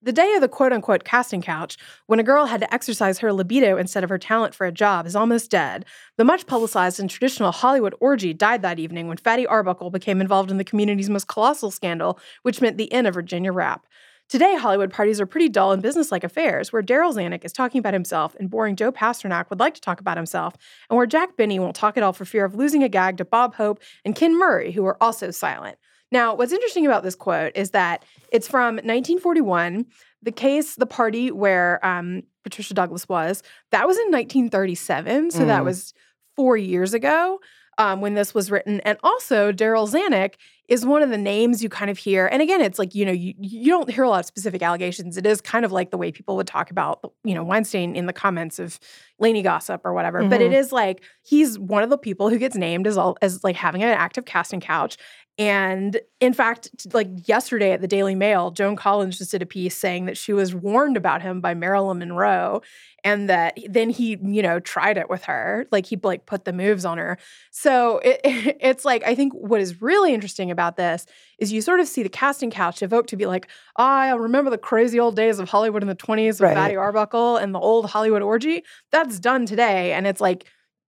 the day of the quote unquote casting couch, when a girl had to exercise her libido instead of her talent for a job, is almost dead. The much publicized and traditional Hollywood orgy died that evening when Fatty Arbuckle became involved in the community's most colossal scandal, which meant the end of Virginia Rappe. Today, Hollywood parties are pretty dull and businesslike affairs, where Darryl Zanuck is talking about himself and boring Joe Pasternak would like to talk about himself, and where Jack Benny won't talk at all for fear of losing a gag to Bob Hope and Ken Murray, who are also silent. Now, what's interesting about this quote is that it's from 1941. The case, the party where um, Patricia Douglas was, that was in 1937. So that Mm. was four years ago um, when this was written. And also, Darryl Zanuck is one of the names you kind of hear. And again, it's like, you know, you, you don't hear a lot of specific allegations. It is kind of like the way people would talk about, you know, Weinstein in the comments of Lainey Gossip or whatever. But it mm-hmm. is like he's one of the people who gets named as all as like having an active casting couch. And in fact, like yesterday at the Daily Mail, Joan Collins just did a piece saying that she was warned about him by Marilyn Monroe and that then he, you know, tried it with her. Like he like put the moves on her. So it, <laughs> it's like I think what is really interesting about this is you sort of see the casting couch evoked to be like, ah, oh, I remember the crazy old days of Hollywood in the 20s with Right. Fatty Arbuckle and the old Hollywood orgy. That's done today. And it's like,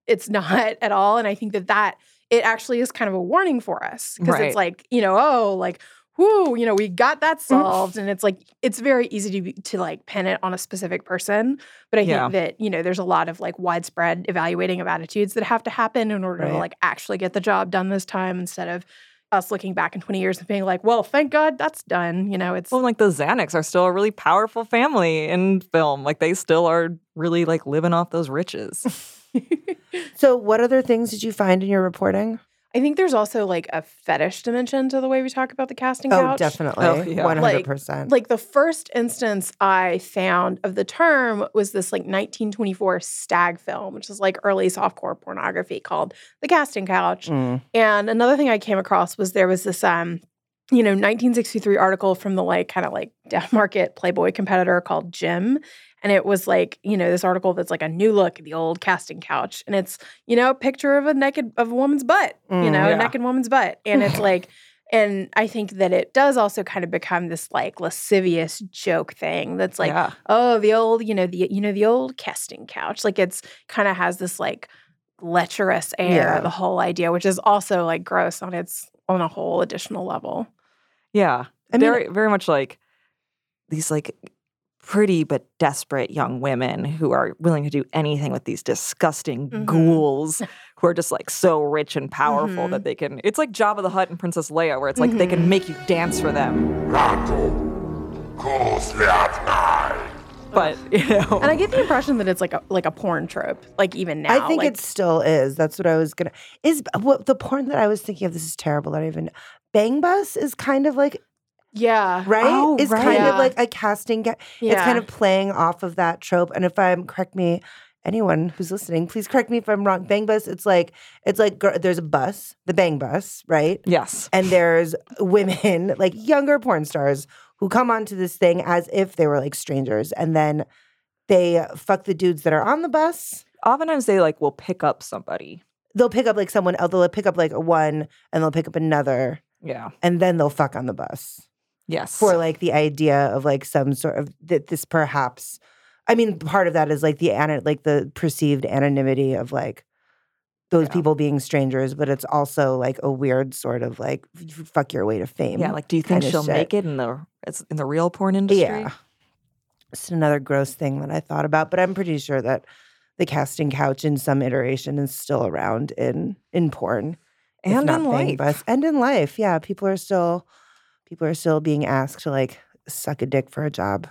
it's <laughs> not at all. And I think that that it actually is kind of a warning for us because Right. it's like, you know, oh, like, whoo, you know, we got that solved. and it's like, it's very easy to, be, to like pin it on a specific person. But I Yeah. think that, you know, there's a lot of like widespread evaluating of attitudes that have to happen in order to like actually get the job done this time instead of us looking back in 20 years and being like, well, thank God that's done. You know, it's Well, like the Zanucks are still a really powerful family in film. Like they still are really like living off those riches. <laughs> <laughs> So, what other things did you find in your reporting? I think there's also like a fetish dimension to the way we talk about the casting Oh, couch. definitely. Oh, yeah. One hundred Like- percent. Like the first instance I found of the term was this like 1924 stag film, which is like early softcore pornography called The Casting Couch. Mm. And another thing I came across was there was this um you know 1963 article from the like kind of like down market Playboy competitor called Jim and it was like you know this article that's like a new look at the old casting couch and it's you know a picture of a naked of a woman's butt you Mm, know yeah. a naked woman's butt and it's like <laughs> and I think that it does also kind of become this like lascivious joke thing that's like yeah. oh the old you know the you know the old casting couch like it's kind of has this like lecherous air Yeah. the whole idea which is also like gross on its on a whole additional level Yeah. I mean- very very much like these like pretty but desperate young women who are willing to do anything with these disgusting Mhm. ghouls who are just like so rich and powerful Mhm. that they can it's like Jabba the Hutt and Princess Leia where it's like they Mhm. can make you dance for them. But <laughs> you know and i get the impression that it's like a like a porn trope like even now I think like, it still is. That's what I was gonna. Is what the porn that I was thinking of? This is terrible. I don't even. Bang Bus is kind of like yeah right. Oh, it's right. kind Yeah. of like a casting. Ga- yeah It's kind of playing off of that trope. And if I'm correct me, anyone who's listening, please correct me if I'm wrong. Bang Bus. It's like it's like gir- there's a bus, the Bang Bus, right? yes. and there's women <laughs> like younger porn stars who come onto this thing as if they were like strangers and then they fuck the dudes that are on the bus Oftentimes they like will pick up somebody. they'll pick up like someone else they'll pick up like a one and they'll pick up another Yeah. and then they'll fuck on the bus Yes. for like the idea of like some sort of that this perhaps i mean part of that is like the like the perceived anonymity of like those Yeah. people being strangers but it's also like a weird sort of like fuck your way to fame yeah, like do you think she'll make it in the it's in the real porn industry? Yeah. It's another gross thing that I thought about, but I'm pretty sure that the casting couch in some iteration is still around in in porn. And in life. Bus. And in life. Yeah. People are still people are still being asked to like suck a dick for a job.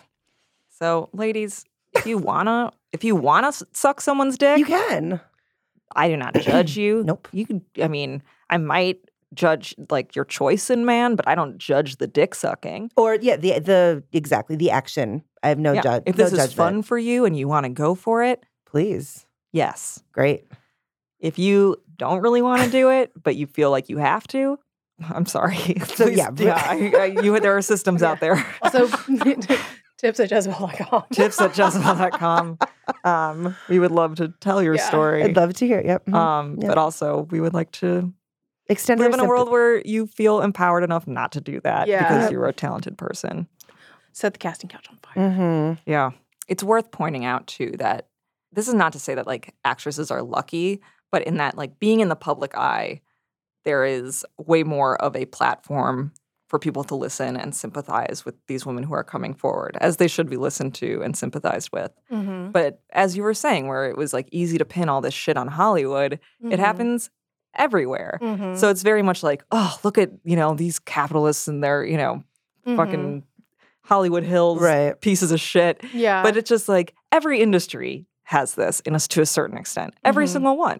So, ladies, if you wanna if you wanna suck someone's dick, You can. I do not judge <clears throat> you. Nope. You could. I mean, I might judge like your choice in man, but I don't judge the dick sucking. Or yeah, the the exactly the action. I have no Yeah, judge. If no this is judgment. fun for you and you want to go for it, please. yes. Great. If you don't really want to do it, but you feel like you have to, <laughs> I'm sorry. <laughs> So, Please- yeah, yeah. I, I, you there are systems out there. <laughs> also tips at jezebel.com Tips at Jezebel.com. Um, we would love to tell your Yeah. story. I'd love to hear. it. Yep. mhm. um, yeah. but also we would like to Extend live in a world where you feel empowered enough not to do that Yeah. because Yep. you're a talented person. set the casting couch on fire Mhm. Yeah. It's worth pointing out too that this is not to say that like actresses are lucky, but in that like being in the public eye, there is way more of a platform for people to listen and sympathize with these women who are coming forward, as they should be listened to and sympathized with. mm-hmm. But as you were saying, where it was like easy to pin all this shit on Hollywood, Mm-hmm. it happens everywhere. Mhm. So it's very much like, oh, look at, you know, these capitalists and their, you know, Mhm. fucking Hollywood Hills Right. pieces of shit. yeah But it's just like every industry has this in us to a certain extent. Every Mhm. single one.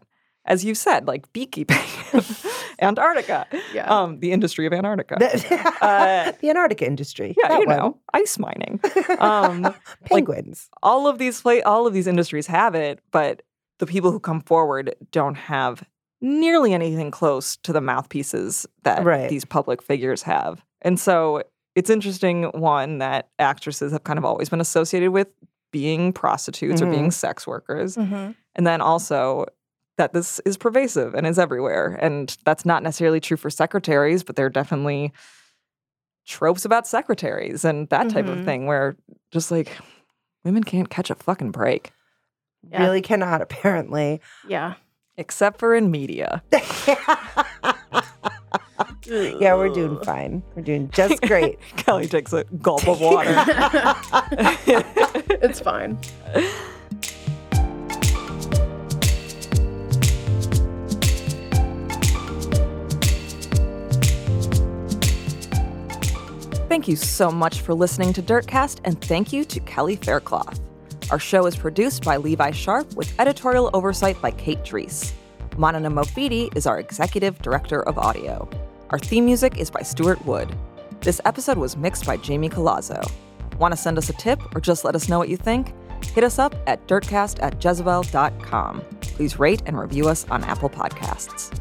As you said, like beekeeping, <laughs> Antarctica, yeah um, the industry of Antarctica. The, <laughs> Uh, the Antarctica industry. yeah, that you one. know, ice mining. <laughs> Um, Penguins. all of these pla- all of these industries have it, but the people who come forward don't have nearly anything close to the mouthpieces that Right. these public figures have. And so it's interesting, one, that actresses have kind of always been associated with being prostitutes or Mhm. being sex workers. Mhm. And then also that this is pervasive and is everywhere. And that's not necessarily true for secretaries, but there are definitely tropes about secretaries and that type Mhm. of thing where just like women can't catch a fucking break. Yeah. Really cannot, <laughs> apparently. Yeah. Except for in media. <laughs> Yeah, we're doing fine. We're doing just great. <laughs> Kelly takes a gulp of water. it's fine. Thank you so much for listening to Dirtcast, and thank you to Kelly Faircloth. Our show is produced by Levi Sharp with editorial oversight by Kate Dries. Manana Mofidi is our executive director of audio. Our theme music is by Stuart Wood. This episode was mixed by Jamie Colazzo. Want to send us a tip or just let us know what you think? Hit us up at dirtcast at jezebel.com. Please rate and review us on Apple Podcasts.